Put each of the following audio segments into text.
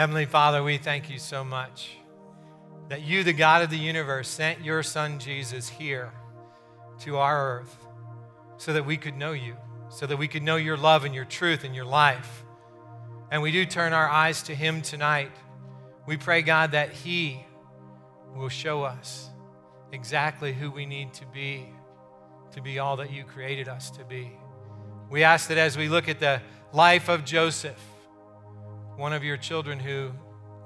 Heavenly Father, we thank you so much that you, the God of the universe, sent your Son Jesus here to our earth so that we could know you, so that we could know your love and your truth and your life. And we do turn our eyes to him tonight. We pray, God, that he will show us exactly who we need to be to be all that you created us to be. We ask that as we look at the life of Joseph, one of your children who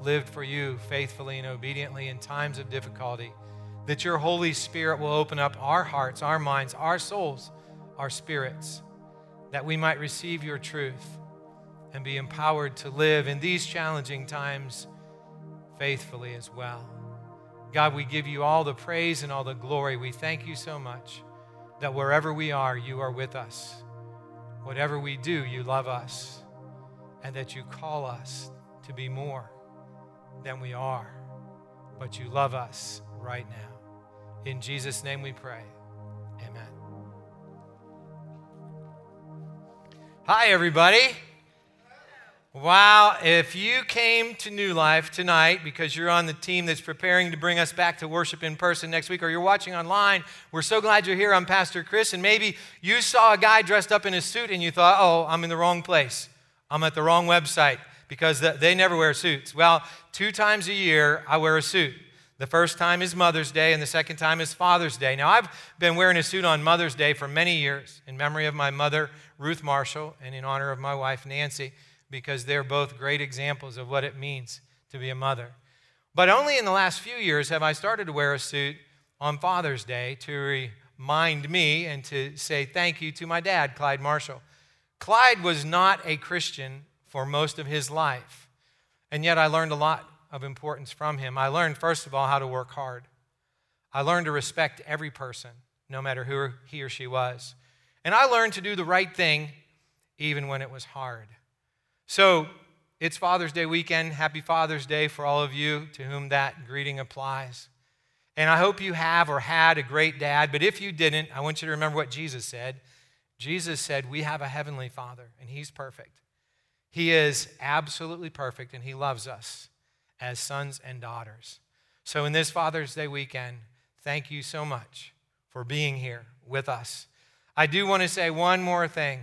lived for you faithfully and obediently in times of difficulty, that your Holy Spirit will open up our hearts, our minds, our souls, our spirits, that we might receive your truth and be empowered to live in these challenging times faithfully as well. God, we give you all the praise and all the glory. We thank you so much that wherever we are, you are with us. Whatever we do, you love us, and that you call us to be more than we are. But you love us right now. In Jesus' name we pray. Amen. Hi, everybody. Wow, if you came to New Life tonight because you're on the team that's preparing to bring us back to worship in person next week, or you're watching online, we're so glad you're here. I'm Pastor Chris, and maybe you saw a guy dressed up in a suit and you thought, oh, I'm in the wrong place. I'm at the wrong website because they never wear suits. Well, two times a year, I wear a suit. The first time is Mother's Day, and the second time is Father's Day. Now, I've been wearing a suit on Mother's Day for many years in memory of my mother, Ruth Marshall, and in honor of my wife, Nancy because they're both great examples of what it means to be a mother. But only in the last few years have I started to wear a suit on Father's Day to remind me and to say thank you to my dad, Clyde Marshall. Clyde was not a Christian for most of his life, and yet I learned a lot of importance from him. I learned, first of all, how to work hard. I learned to respect every person, no matter who he or she was. And I learned to do the right thing even when it was hard. So it's Father's Day weekend. Happy Father's Day for all of you to whom that greeting applies. And I hope you have or had a great dad, but if you didn't, I want you to remember what Jesus said. Jesus said, We have a heavenly Father, and He's perfect. He is absolutely perfect, and He loves us as sons and daughters. So, in this Father's Day weekend, thank you so much for being here with us. I do want to say one more thing.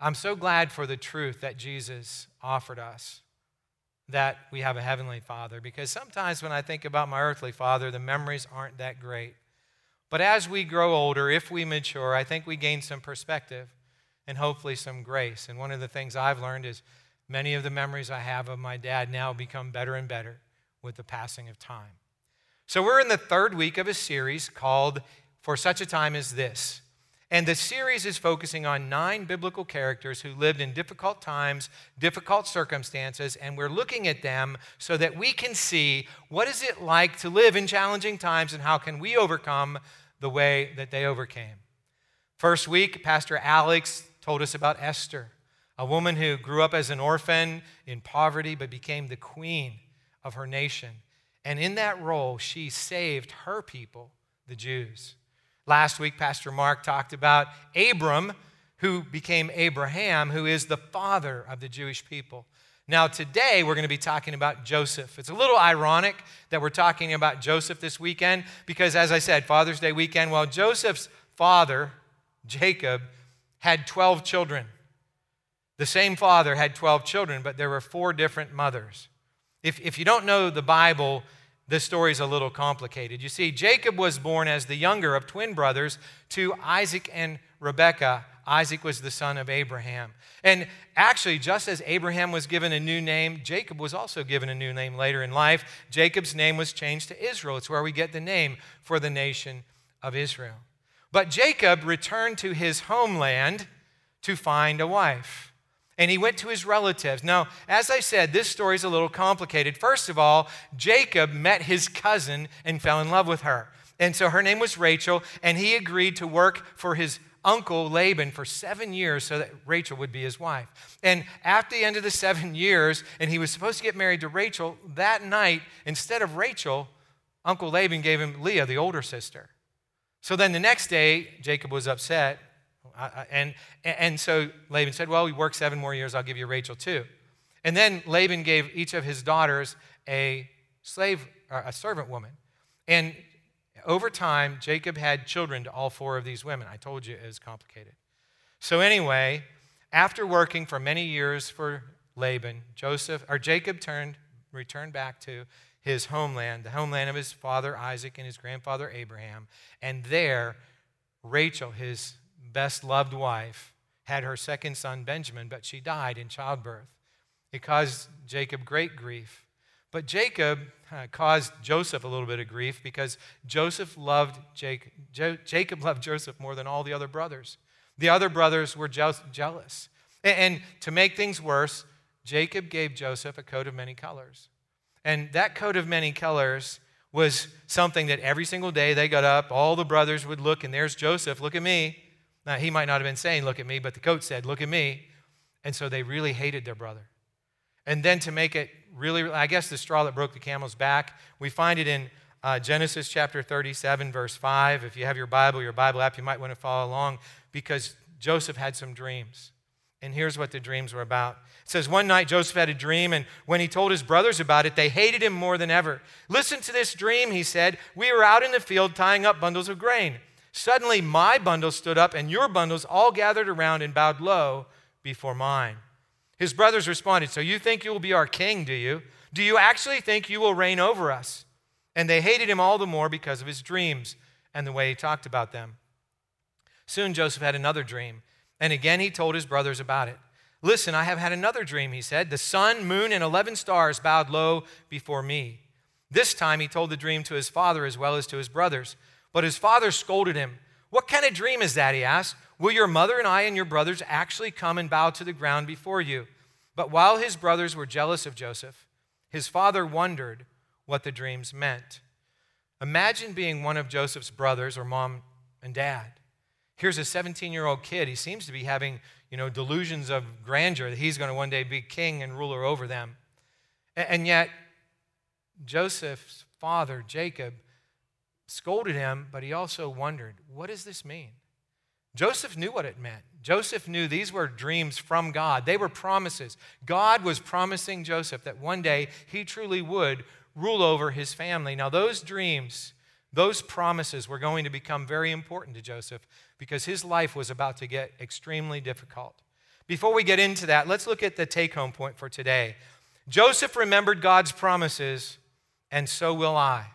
I'm so glad for the truth that Jesus offered us that we have a heavenly father because sometimes when I think about my earthly father, the memories aren't that great. But as we grow older, if we mature, I think we gain some perspective and hopefully some grace. And one of the things I've learned is many of the memories I have of my dad now become better and better with the passing of time. So we're in the third week of a series called For Such a Time as This. And the series is focusing on nine biblical characters who lived in difficult times, difficult circumstances, and we're looking at them so that we can see what is it like to live in challenging times and how can we overcome the way that they overcame. First week, Pastor Alex told us about Esther, a woman who grew up as an orphan in poverty but became the queen of her nation. And in that role, she saved her people, the Jews. Last week, Pastor Mark talked about Abram, who became Abraham, who is the father of the Jewish people. Now, today we're going to be talking about Joseph. It's a little ironic that we're talking about Joseph this weekend because, as I said, Father's Day weekend, well, Joseph's father, Jacob, had 12 children. The same father had 12 children, but there were four different mothers. If, if you don't know the Bible, this story is a little complicated. You see, Jacob was born as the younger of twin brothers to Isaac and Rebekah. Isaac was the son of Abraham. And actually, just as Abraham was given a new name, Jacob was also given a new name later in life. Jacob's name was changed to Israel. It's where we get the name for the nation of Israel. But Jacob returned to his homeland to find a wife and he went to his relatives. Now, as I said, this story is a little complicated. First of all, Jacob met his cousin and fell in love with her. And so her name was Rachel, and he agreed to work for his uncle Laban for seven years so that Rachel would be his wife. And after the end of the seven years, and he was supposed to get married to Rachel, that night, instead of Rachel, Uncle Laban gave him Leah, the older sister. So then the next day, Jacob was upset and, and so Laban said, Well, we work seven more years, I'll give you Rachel too. And then Laban gave each of his daughters a slave, or a servant woman. And over time, Jacob had children to all four of these women. I told you it was complicated. So, anyway, after working for many years for Laban, Joseph or Jacob turned, returned back to his homeland, the homeland of his father Isaac and his grandfather Abraham. And there, Rachel, his best loved wife, had her second son Benjamin, but she died in childbirth. It caused Jacob great grief. But Jacob caused Joseph a little bit of grief because Joseph loved Jacob. Jo- Jacob loved Joseph more than all the other brothers. The other brothers were je- jealous. And, and to make things worse, Jacob gave Joseph a coat of many colors. And that coat of many colors was something that every single day they got up, all the brothers would look, and there's Joseph, look at me. Now, he might not have been saying, look at me, but the coat said, look at me. And so they really hated their brother. And then to make it really, I guess the straw that broke the camel's back, we find it in uh, Genesis chapter 37, verse 5. If you have your Bible, your Bible app, you might want to follow along because Joseph had some dreams. And here's what the dreams were about. It says, One night Joseph had a dream, and when he told his brothers about it, they hated him more than ever. Listen to this dream, he said. We were out in the field tying up bundles of grain. Suddenly, my bundle stood up, and your bundles all gathered around and bowed low before mine. His brothers responded, So you think you will be our king, do you? Do you actually think you will reign over us? And they hated him all the more because of his dreams and the way he talked about them. Soon Joseph had another dream, and again he told his brothers about it. Listen, I have had another dream, he said. The sun, moon, and 11 stars bowed low before me. This time he told the dream to his father as well as to his brothers. But his father scolded him. What kind of dream is that? He asked. Will your mother and I and your brothers actually come and bow to the ground before you? But while his brothers were jealous of Joseph, his father wondered what the dreams meant. Imagine being one of Joseph's brothers or mom and dad. Here's a 17 year old kid. He seems to be having you know, delusions of grandeur that he's going to one day be king and ruler over them. And yet, Joseph's father, Jacob, scolded him, but he also wondered, what does this mean? Joseph knew what it meant. Joseph knew these were dreams from God, they were promises. God was promising Joseph that one day he truly would rule over his family. Now, those dreams, those promises were going to become very important to Joseph because his life was about to get extremely difficult. Before we get into that, let's look at the take home point for today. Joseph remembered God's promises, and so will I.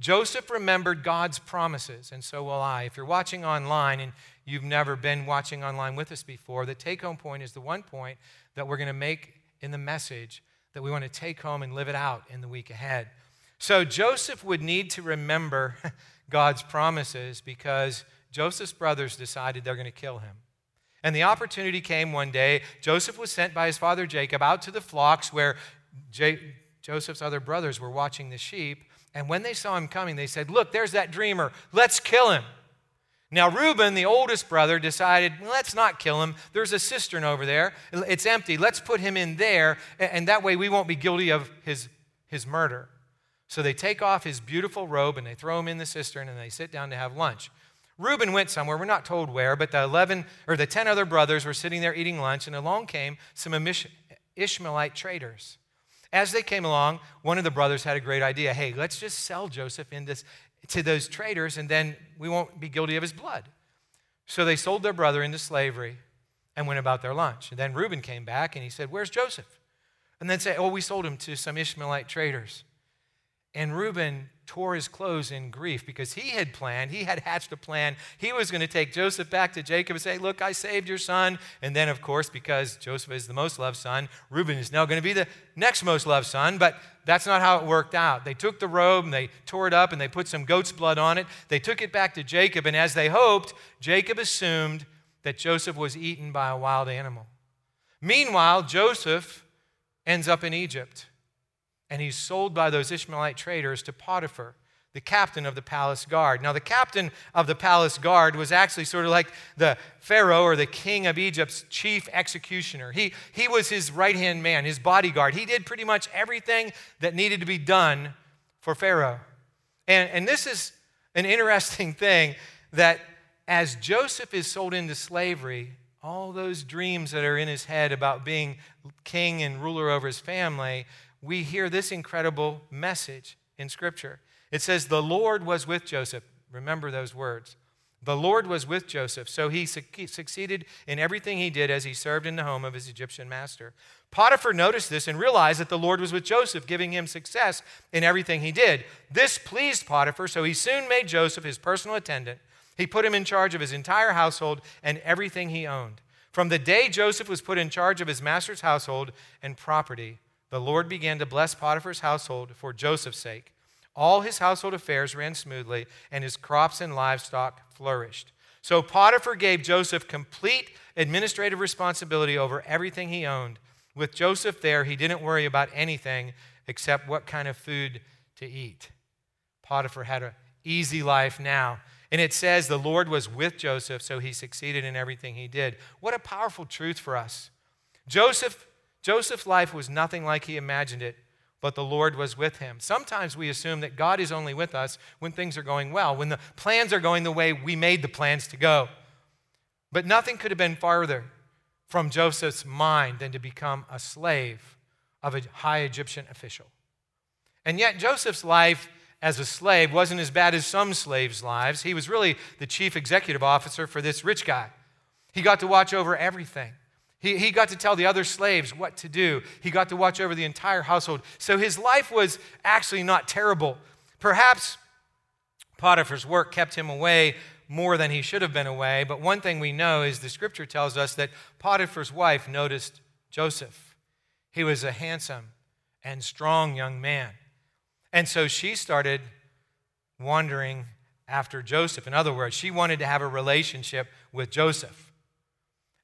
Joseph remembered God's promises, and so will I. If you're watching online and you've never been watching online with us before, the take home point is the one point that we're going to make in the message that we want to take home and live it out in the week ahead. So Joseph would need to remember God's promises because Joseph's brothers decided they're going to kill him. And the opportunity came one day. Joseph was sent by his father Jacob out to the flocks where J- Joseph's other brothers were watching the sheep. And when they saw him coming, they said, Look, there's that dreamer. Let's kill him. Now, Reuben, the oldest brother, decided, let's not kill him. There's a cistern over there. It's empty. Let's put him in there, and that way we won't be guilty of his, his murder. So they take off his beautiful robe and they throw him in the cistern and they sit down to have lunch. Reuben went somewhere, we're not told where, but the 11 or the 10 other brothers were sitting there eating lunch, and along came some Ishmaelite traders. As they came along, one of the brothers had a great idea. Hey, let's just sell Joseph in this, to those traders, and then we won't be guilty of his blood. So they sold their brother into slavery and went about their lunch. And then Reuben came back and he said, Where's Joseph? And then say, Oh, we sold him to some Ishmaelite traders. And Reuben tore his clothes in grief because he had planned, he had hatched a plan. He was going to take Joseph back to Jacob and say, Look, I saved your son. And then, of course, because Joseph is the most loved son, Reuben is now going to be the next most loved son. But that's not how it worked out. They took the robe and they tore it up and they put some goat's blood on it. They took it back to Jacob. And as they hoped, Jacob assumed that Joseph was eaten by a wild animal. Meanwhile, Joseph ends up in Egypt and he's sold by those Ishmaelite traders to Potiphar, the captain of the palace guard. Now, the captain of the palace guard was actually sort of like the Pharaoh or the king of Egypt's chief executioner. He, he was his right hand man, his bodyguard. He did pretty much everything that needed to be done for Pharaoh. And, and this is an interesting thing that as Joseph is sold into slavery, all those dreams that are in his head about being king and ruler over his family, we hear this incredible message in Scripture. It says, The Lord was with Joseph. Remember those words. The Lord was with Joseph, so he succeeded in everything he did as he served in the home of his Egyptian master. Potiphar noticed this and realized that the Lord was with Joseph, giving him success in everything he did. This pleased Potiphar, so he soon made Joseph his personal attendant. He put him in charge of his entire household and everything he owned. From the day Joseph was put in charge of his master's household and property, the Lord began to bless Potiphar's household for Joseph's sake. All his household affairs ran smoothly, and his crops and livestock flourished. So Potiphar gave Joseph complete administrative responsibility over everything he owned. With Joseph there, he didn't worry about anything except what kind of food to eat. Potiphar had an easy life now. And it says the Lord was with Joseph, so he succeeded in everything he did. What a powerful truth for us. Joseph, Joseph's life was nothing like he imagined it but the Lord was with him. Sometimes we assume that God is only with us when things are going well, when the plans are going the way we made the plans to go. But nothing could have been farther from Joseph's mind than to become a slave of a high Egyptian official. And yet, Joseph's life as a slave wasn't as bad as some slaves' lives. He was really the chief executive officer for this rich guy. He got to watch over everything. He, he got to tell the other slaves what to do. He got to watch over the entire household. So his life was actually not terrible. Perhaps Potiphar's work kept him away more than he should have been away, but one thing we know is the scripture tells us that Potiphar's wife noticed Joseph. He was a handsome and strong young man. And so she started wandering after Joseph. In other words, she wanted to have a relationship with Joseph.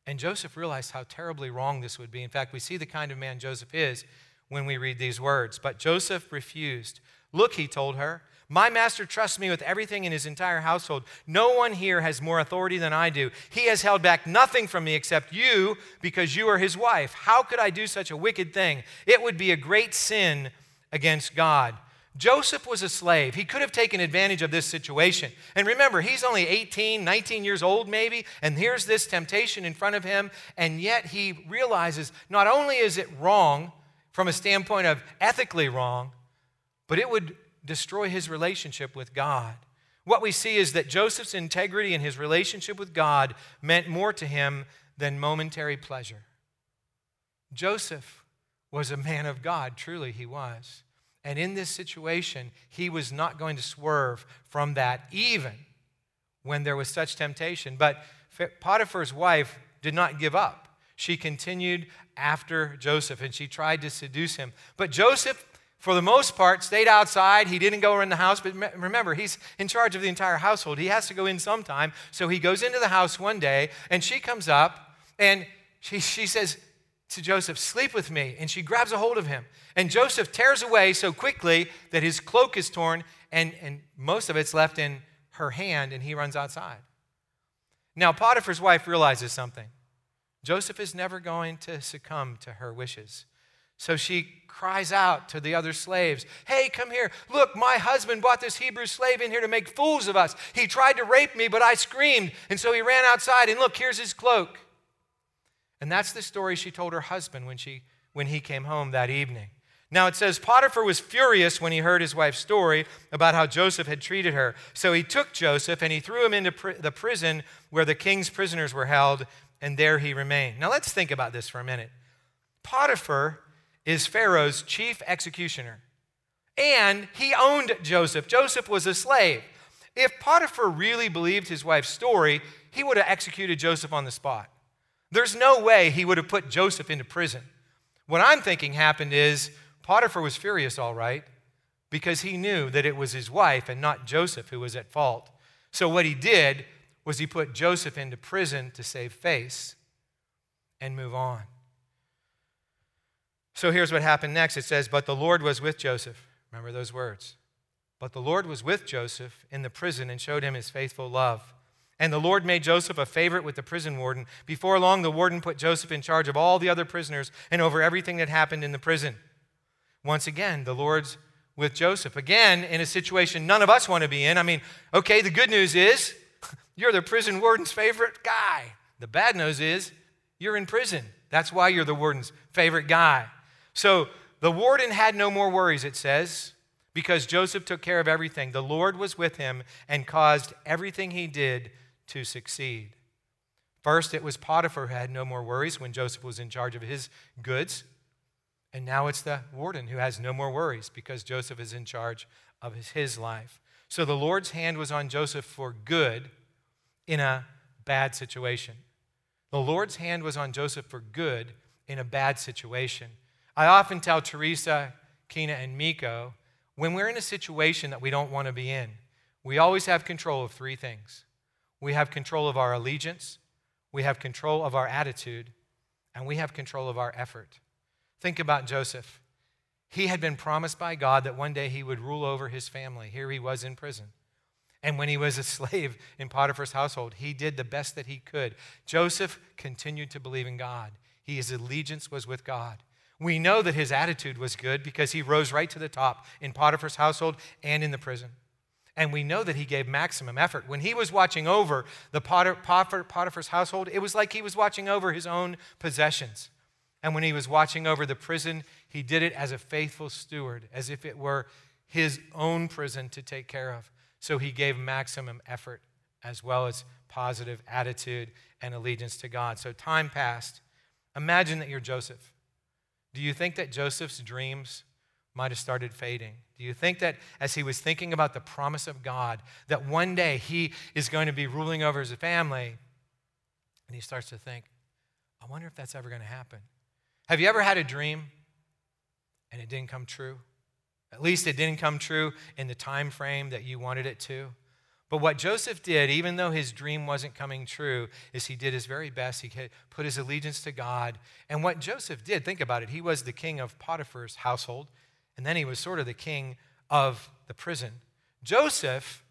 And Joseph realized how terribly wrong this would be. In fact, we see the kind of man Joseph is when we read these words. But Joseph refused. Look, he told her, my master trusts me with everything in his entire household. No one here has more authority than I do. He has held back nothing from me except you because you are his wife. How could I do such a wicked thing? It would be a great sin against God. Joseph was a slave. He could have taken advantage of this situation. And remember, he's only 18, 19 years old, maybe, and here's this temptation in front of him. And yet he realizes not only is it wrong from a standpoint of ethically wrong, but it would destroy his relationship with God. What we see is that Joseph's integrity and his relationship with God meant more to him than momentary pleasure. Joseph was a man of God, truly, he was. And in this situation, he was not going to swerve from that, even when there was such temptation. But Potiphar's wife did not give up. She continued after Joseph and she tried to seduce him. But Joseph, for the most part, stayed outside. He didn't go in the house. But remember, he's in charge of the entire household. He has to go in sometime. So he goes into the house one day and she comes up and she, she says, to Joseph, Sleep with me. And she grabs a hold of him. And Joseph tears away so quickly that his cloak is torn and, and most of it's left in her hand, and he runs outside. Now, Potiphar's wife realizes something Joseph is never going to succumb to her wishes. So she cries out to the other slaves, Hey, come here. Look, my husband brought this Hebrew slave in here to make fools of us. He tried to rape me, but I screamed. And so he ran outside, and look, here's his cloak. And that's the story she told her husband when, she, when he came home that evening. Now it says Potiphar was furious when he heard his wife's story about how Joseph had treated her. So he took Joseph and he threw him into pr- the prison where the king's prisoners were held, and there he remained. Now let's think about this for a minute. Potiphar is Pharaoh's chief executioner, and he owned Joseph. Joseph was a slave. If Potiphar really believed his wife's story, he would have executed Joseph on the spot. There's no way he would have put Joseph into prison. What I'm thinking happened is Potiphar was furious, all right, because he knew that it was his wife and not Joseph who was at fault. So what he did was he put Joseph into prison to save face and move on. So here's what happened next. It says, But the Lord was with Joseph. Remember those words. But the Lord was with Joseph in the prison and showed him his faithful love. And the Lord made Joseph a favorite with the prison warden. Before long, the warden put Joseph in charge of all the other prisoners and over everything that happened in the prison. Once again, the Lord's with Joseph. Again, in a situation none of us want to be in. I mean, okay, the good news is you're the prison warden's favorite guy. The bad news is you're in prison. That's why you're the warden's favorite guy. So the warden had no more worries, it says, because Joseph took care of everything. The Lord was with him and caused everything he did to succeed. First, it was Potiphar who had no more worries when Joseph was in charge of his goods. And now it's the warden who has no more worries because Joseph is in charge of his, life. So the Lord's hand was on Joseph for good in a bad situation. The Lord's hand was on Joseph for good in a bad situation. I often tell Teresa, Kina, and Miko when we're in a situation that we don't want to be in, we always have control of three things we have control of our allegiance, we have control of our attitude, and we have control of our effort. Think about Joseph. He had been promised by God that one day he would rule over his family. Here he was in prison. And when he was a slave in Potiphar's household, he did the best that he could. Joseph continued to believe in God. His allegiance was with God. We know that his attitude was good because he rose right to the top in Potiphar's household and in the prison. And we know that he gave maximum effort. When he was watching over the Potiphar's household, it was like he was watching over his own possessions. And when he was watching over the prison, he did it as a faithful steward, as if it were his own prison to take care of. So he gave maximum effort as well as positive attitude and allegiance to God. So time passed. Imagine that you're Joseph. Do you think that Joseph's dreams might have started fading? Do you think that as he was thinking about the promise of God, that one day he is going to be ruling over his family, and he starts to think, I wonder if that's ever going to happen? Have you ever had a dream and it didn't come true? At least it didn't come true in the time frame that you wanted it to. But what Joseph did, even though his dream wasn't coming true, is he did his very best. He put his allegiance to God. And what Joseph did, think about it, he was the king of Potiphar's household. And then he was sort of the king of the prison. Joseph,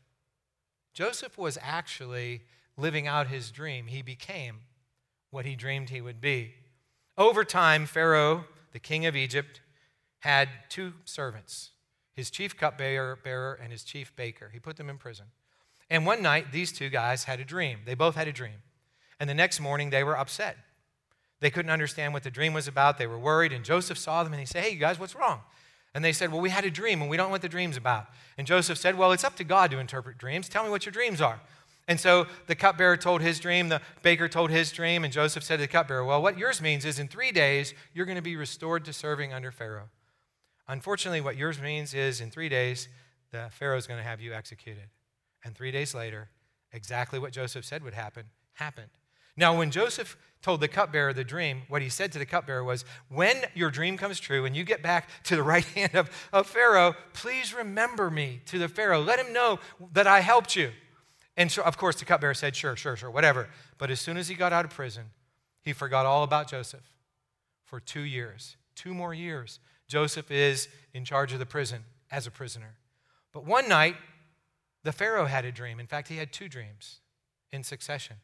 Joseph was actually living out his dream. He became what he dreamed he would be. Over time, Pharaoh, the king of Egypt, had two servants his chief cupbearer and his chief baker. He put them in prison. And one night, these two guys had a dream. They both had a dream. And the next morning, they were upset. They couldn't understand what the dream was about. They were worried. And Joseph saw them and he said, Hey, you guys, what's wrong? And they said, Well, we had a dream and we don't know what the dream's about. And Joseph said, Well, it's up to God to interpret dreams. Tell me what your dreams are. And so the cupbearer told his dream, the baker told his dream, and Joseph said to the cupbearer, Well, what yours means is in three days, you're going to be restored to serving under Pharaoh. Unfortunately, what yours means is in three days, the Pharaoh's going to have you executed. And three days later, exactly what Joseph said would happen happened. Now, when Joseph told the cupbearer the dream, what he said to the cupbearer was, When your dream comes true and you get back to the right hand of, of Pharaoh, please remember me to the Pharaoh. Let him know that I helped you. And so, of course, the cupbearer said, Sure, sure, sure, whatever. But as soon as he got out of prison, he forgot all about Joseph for two years. Two more years. Joseph is in charge of the prison as a prisoner. But one night, the Pharaoh had a dream. In fact, he had two dreams in succession.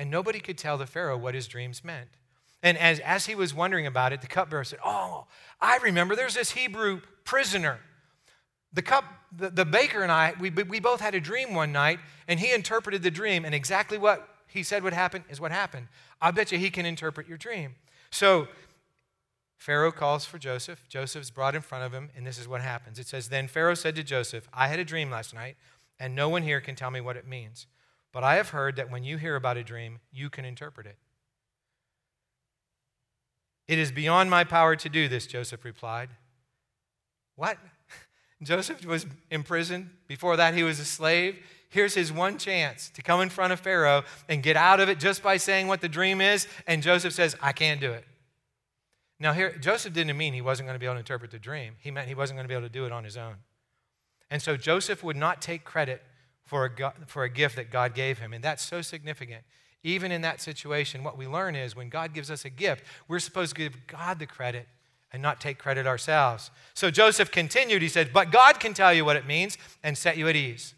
And nobody could tell the Pharaoh what his dreams meant. And as, as he was wondering about it, the cupbearer said, Oh, I remember there's this Hebrew prisoner. The, cup, the, the baker and I, we, we both had a dream one night, and he interpreted the dream, and exactly what he said would happen is what happened. I bet you he can interpret your dream. So Pharaoh calls for Joseph. Joseph's brought in front of him, and this is what happens. It says, Then Pharaoh said to Joseph, I had a dream last night, and no one here can tell me what it means. But I have heard that when you hear about a dream, you can interpret it. It is beyond my power to do this, Joseph replied. What? Joseph was imprisoned. Before that, he was a slave. Here's his one chance to come in front of Pharaoh and get out of it just by saying what the dream is. And Joseph says, I can't do it. Now, here, Joseph didn't mean he wasn't going to be able to interpret the dream, he meant he wasn't going to be able to do it on his own. And so Joseph would not take credit for a, for a gift that God gave him. And that's so significant. Even in that situation, what we learn is when God gives us a gift, we're supposed to give God the credit and not take credit ourselves. So Joseph continued. He said, But God can tell you what it means and set you at ease.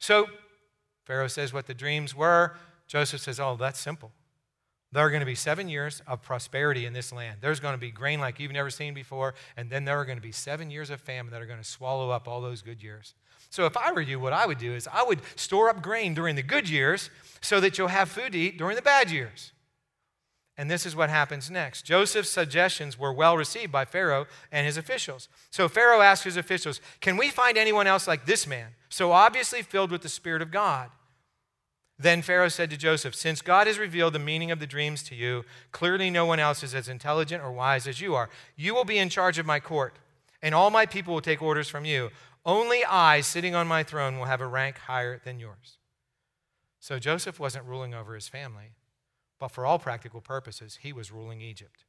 So Pharaoh says what the dreams were. Joseph says, Oh, that's simple. There are going to be seven years of prosperity in this land. There's going to be grain like you've never seen before, and then there are going to be seven years of famine that are going to swallow up all those good years. So, if I were you, what I would do is I would store up grain during the good years so that you'll have food to eat during the bad years. And this is what happens next. Joseph's suggestions were well received by Pharaoh and his officials. So Pharaoh asked his officials, Can we find anyone else like this man, so obviously filled with the Spirit of God? Then Pharaoh said to Joseph, Since God has revealed the meaning of the dreams to you, clearly no one else is as intelligent or wise as you are. You will be in charge of my court, and all my people will take orders from you. Only I, sitting on my throne, will have a rank higher than yours. So Joseph wasn't ruling over his family. But for all practical purposes, he was ruling Egypt.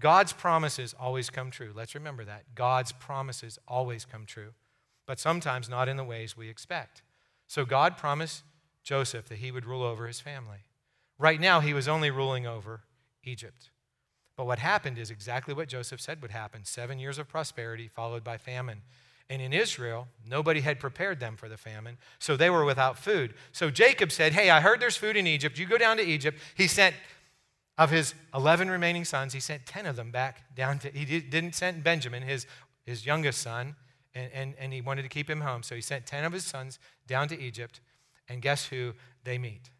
God's promises always come true. Let's remember that. God's promises always come true, but sometimes not in the ways we expect. So God promised Joseph that he would rule over his family. Right now, he was only ruling over Egypt. But what happened is exactly what Joseph said would happen seven years of prosperity followed by famine. And in Israel, nobody had prepared them for the famine, so they were without food. So Jacob said, Hey, I heard there's food in Egypt. You go down to Egypt. He sent, of his 11 remaining sons, he sent 10 of them back down to, he didn't send Benjamin, his, his youngest son, and, and, and he wanted to keep him home. So he sent 10 of his sons down to Egypt. And guess who they meet?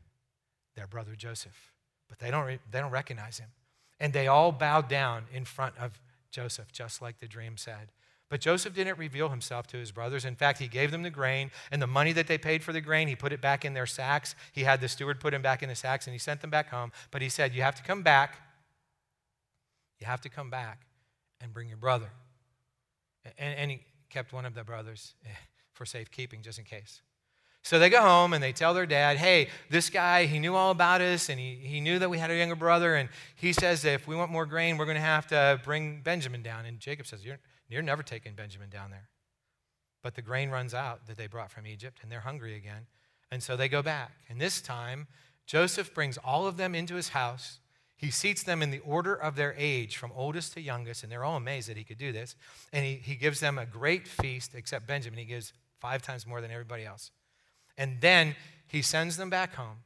Their brother Joseph. But they don't, they don't recognize him. And they all bowed down in front of Joseph, just like the dream said. But Joseph didn't reveal himself to his brothers. In fact, he gave them the grain, and the money that they paid for the grain, he put it back in their sacks. He had the steward put him back in the sacks, and he sent them back home. But he said, You have to come back. You have to come back and bring your brother. And, and he kept one of the brothers eh, for safekeeping, just in case. So they go home and they tell their dad, hey, this guy, he knew all about us and he, he knew that we had a younger brother. And he says if we want more grain, we're going to have to bring Benjamin down. And Jacob says, You're, you're never taking Benjamin down there. But the grain runs out that they brought from Egypt, and they're hungry again. And so they go back. And this time, Joseph brings all of them into his house. He seats them in the order of their age, from oldest to youngest, and they're all amazed that he could do this. And he, he gives them a great feast, except Benjamin. He gives five times more than everybody else. And then he sends them back home,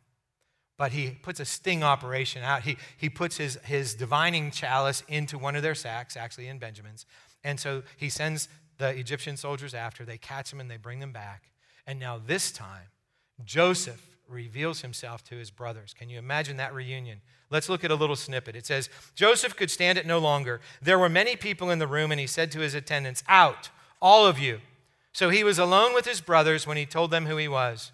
but he puts a sting operation out. He, he puts his, his divining chalice into one of their sacks, actually in Benjamin's, and so he sends the Egyptian soldiers after. They catch him and they bring them back. And now, this time, Joseph reveals himself to his brothers. Can you imagine that reunion? Let's look at a little snippet. It says Joseph could stand it no longer. There were many people in the room, and he said to his attendants, Out, all of you. So he was alone with his brothers when he told them who he was.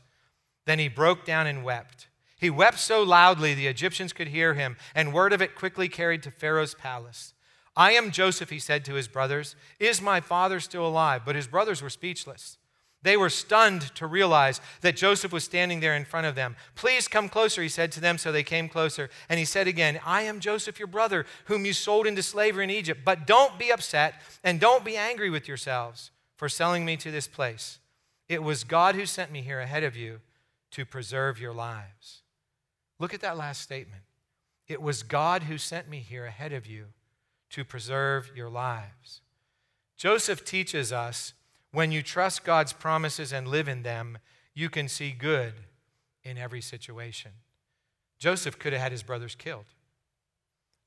Then he broke down and wept. He wept so loudly the Egyptians could hear him, and word of it quickly carried to Pharaoh's palace. I am Joseph, he said to his brothers. Is my father still alive? But his brothers were speechless. They were stunned to realize that Joseph was standing there in front of them. Please come closer, he said to them. So they came closer. And he said again, I am Joseph, your brother, whom you sold into slavery in Egypt. But don't be upset and don't be angry with yourselves for selling me to this place. It was God who sent me here ahead of you to preserve your lives. Look at that last statement. It was God who sent me here ahead of you to preserve your lives. Joseph teaches us when you trust God's promises and live in them, you can see good in every situation. Joseph could have had his brothers killed.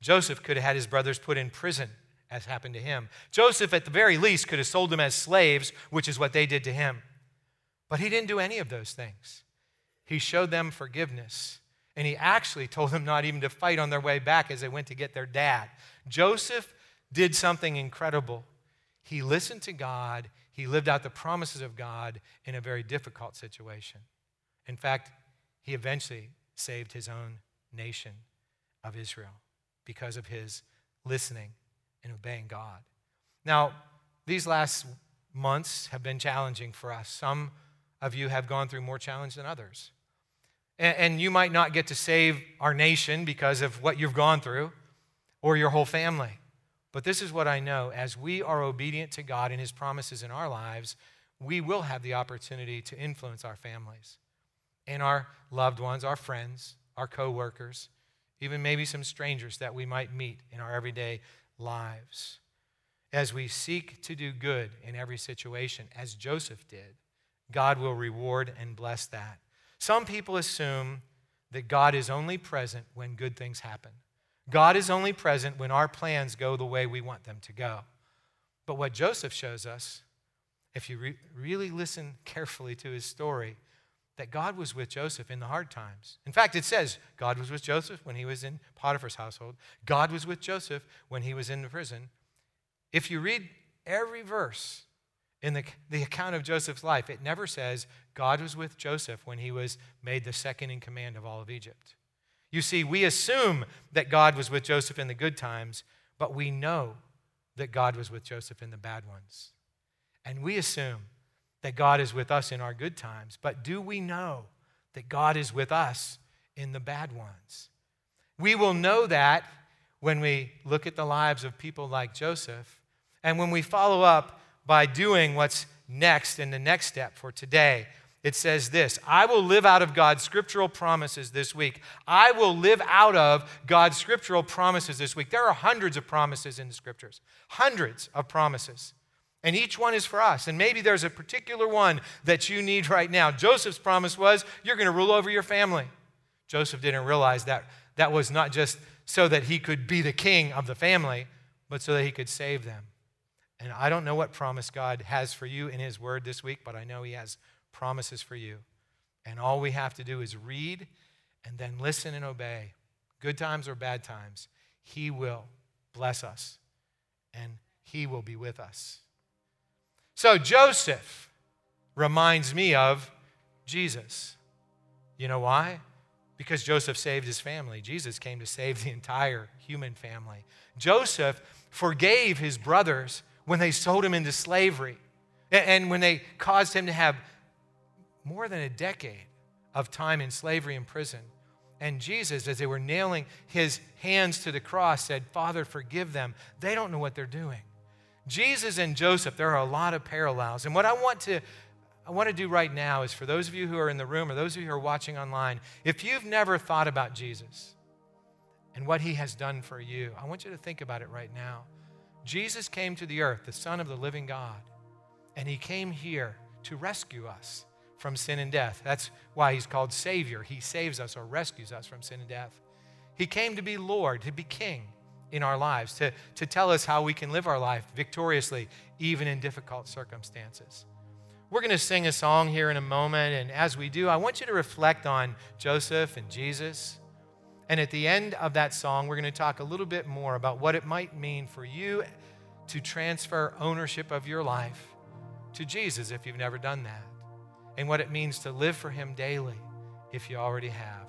Joseph could have had his brothers put in prison, as happened to him. Joseph, at the very least, could have sold them as slaves, which is what they did to him. But he didn't do any of those things. He showed them forgiveness. And he actually told them not even to fight on their way back as they went to get their dad. Joseph did something incredible. He listened to God, he lived out the promises of God in a very difficult situation. In fact, he eventually saved his own nation of Israel because of his listening and obeying God. Now, these last months have been challenging for us. Some of you have gone through more challenge than others. And, you might not get to save our nation because of what you've gone through or your whole family. But this is what I know as we are obedient to God and His promises in our lives, we will have the opportunity to influence our families and our loved ones, our friends, our coworkers, even maybe some strangers that we might meet in our everyday lives. As we seek to do good in every situation, as Joseph did, God will reward and bless that. Some people assume that God is only present when good things happen. God is only present when our plans go the way we want them to go. But what Joseph shows us, if you re- really listen carefully to his story, that God was with Joseph in the hard times. In fact, it says God was with Joseph when he was in Potiphar's household, God was with Joseph when he was in the prison. If you read every verse in the, the account of Joseph's life, it never says God was with Joseph when he was made the second in command of all of Egypt. You see, we assume that God was with Joseph in the good times, but we know that God was with Joseph in the bad ones. And we assume that God is with us in our good times, but do we know that God is with us in the bad ones? We will know that when we look at the lives of people like Joseph and when we follow up by doing what's next in the next step for today. It says this I will live out of God's scriptural promises this week. I will live out of God's scriptural promises this week. There are hundreds of promises in the scriptures, hundreds of promises. And each one is for us. And maybe there's a particular one that you need right now. Joseph's promise was, You're going to rule over your family. Joseph didn't realize that that was not just so that he could be the king of the family, but so that he could save them. And I don't know what promise God has for you in his word this week, but I know he has promises for you. And all we have to do is read and then listen and obey. Good times or bad times, he will bless us and he will be with us. So Joseph reminds me of Jesus. You know why? Because Joseph saved his family. Jesus came to save the entire human family. Joseph forgave his brothers when they sold him into slavery and when they caused him to have more than a decade of time in slavery and prison. And Jesus, as they were nailing his hands to the cross, said, Father, forgive them. They don't know what they're doing. Jesus and Joseph, there are a lot of parallels. And what I want to I want to do right now is for those of you who are in the room or those of you who are watching online, if you've never thought about Jesus and what he has done for you, I want you to think about it right now. Jesus came to the earth, the Son of the living God, and he came here to rescue us from sin and death. That's why he's called Savior. He saves us or rescues us from sin and death. He came to be Lord, to be King in our lives, to, to tell us how we can live our life victoriously, even in difficult circumstances. We're going to sing a song here in a moment, and as we do, I want you to reflect on Joseph and Jesus. And at the end of that song, we're going to talk a little bit more about what it might mean for you to transfer ownership of your life to Jesus if you've never done that, and what it means to live for Him daily if you already have.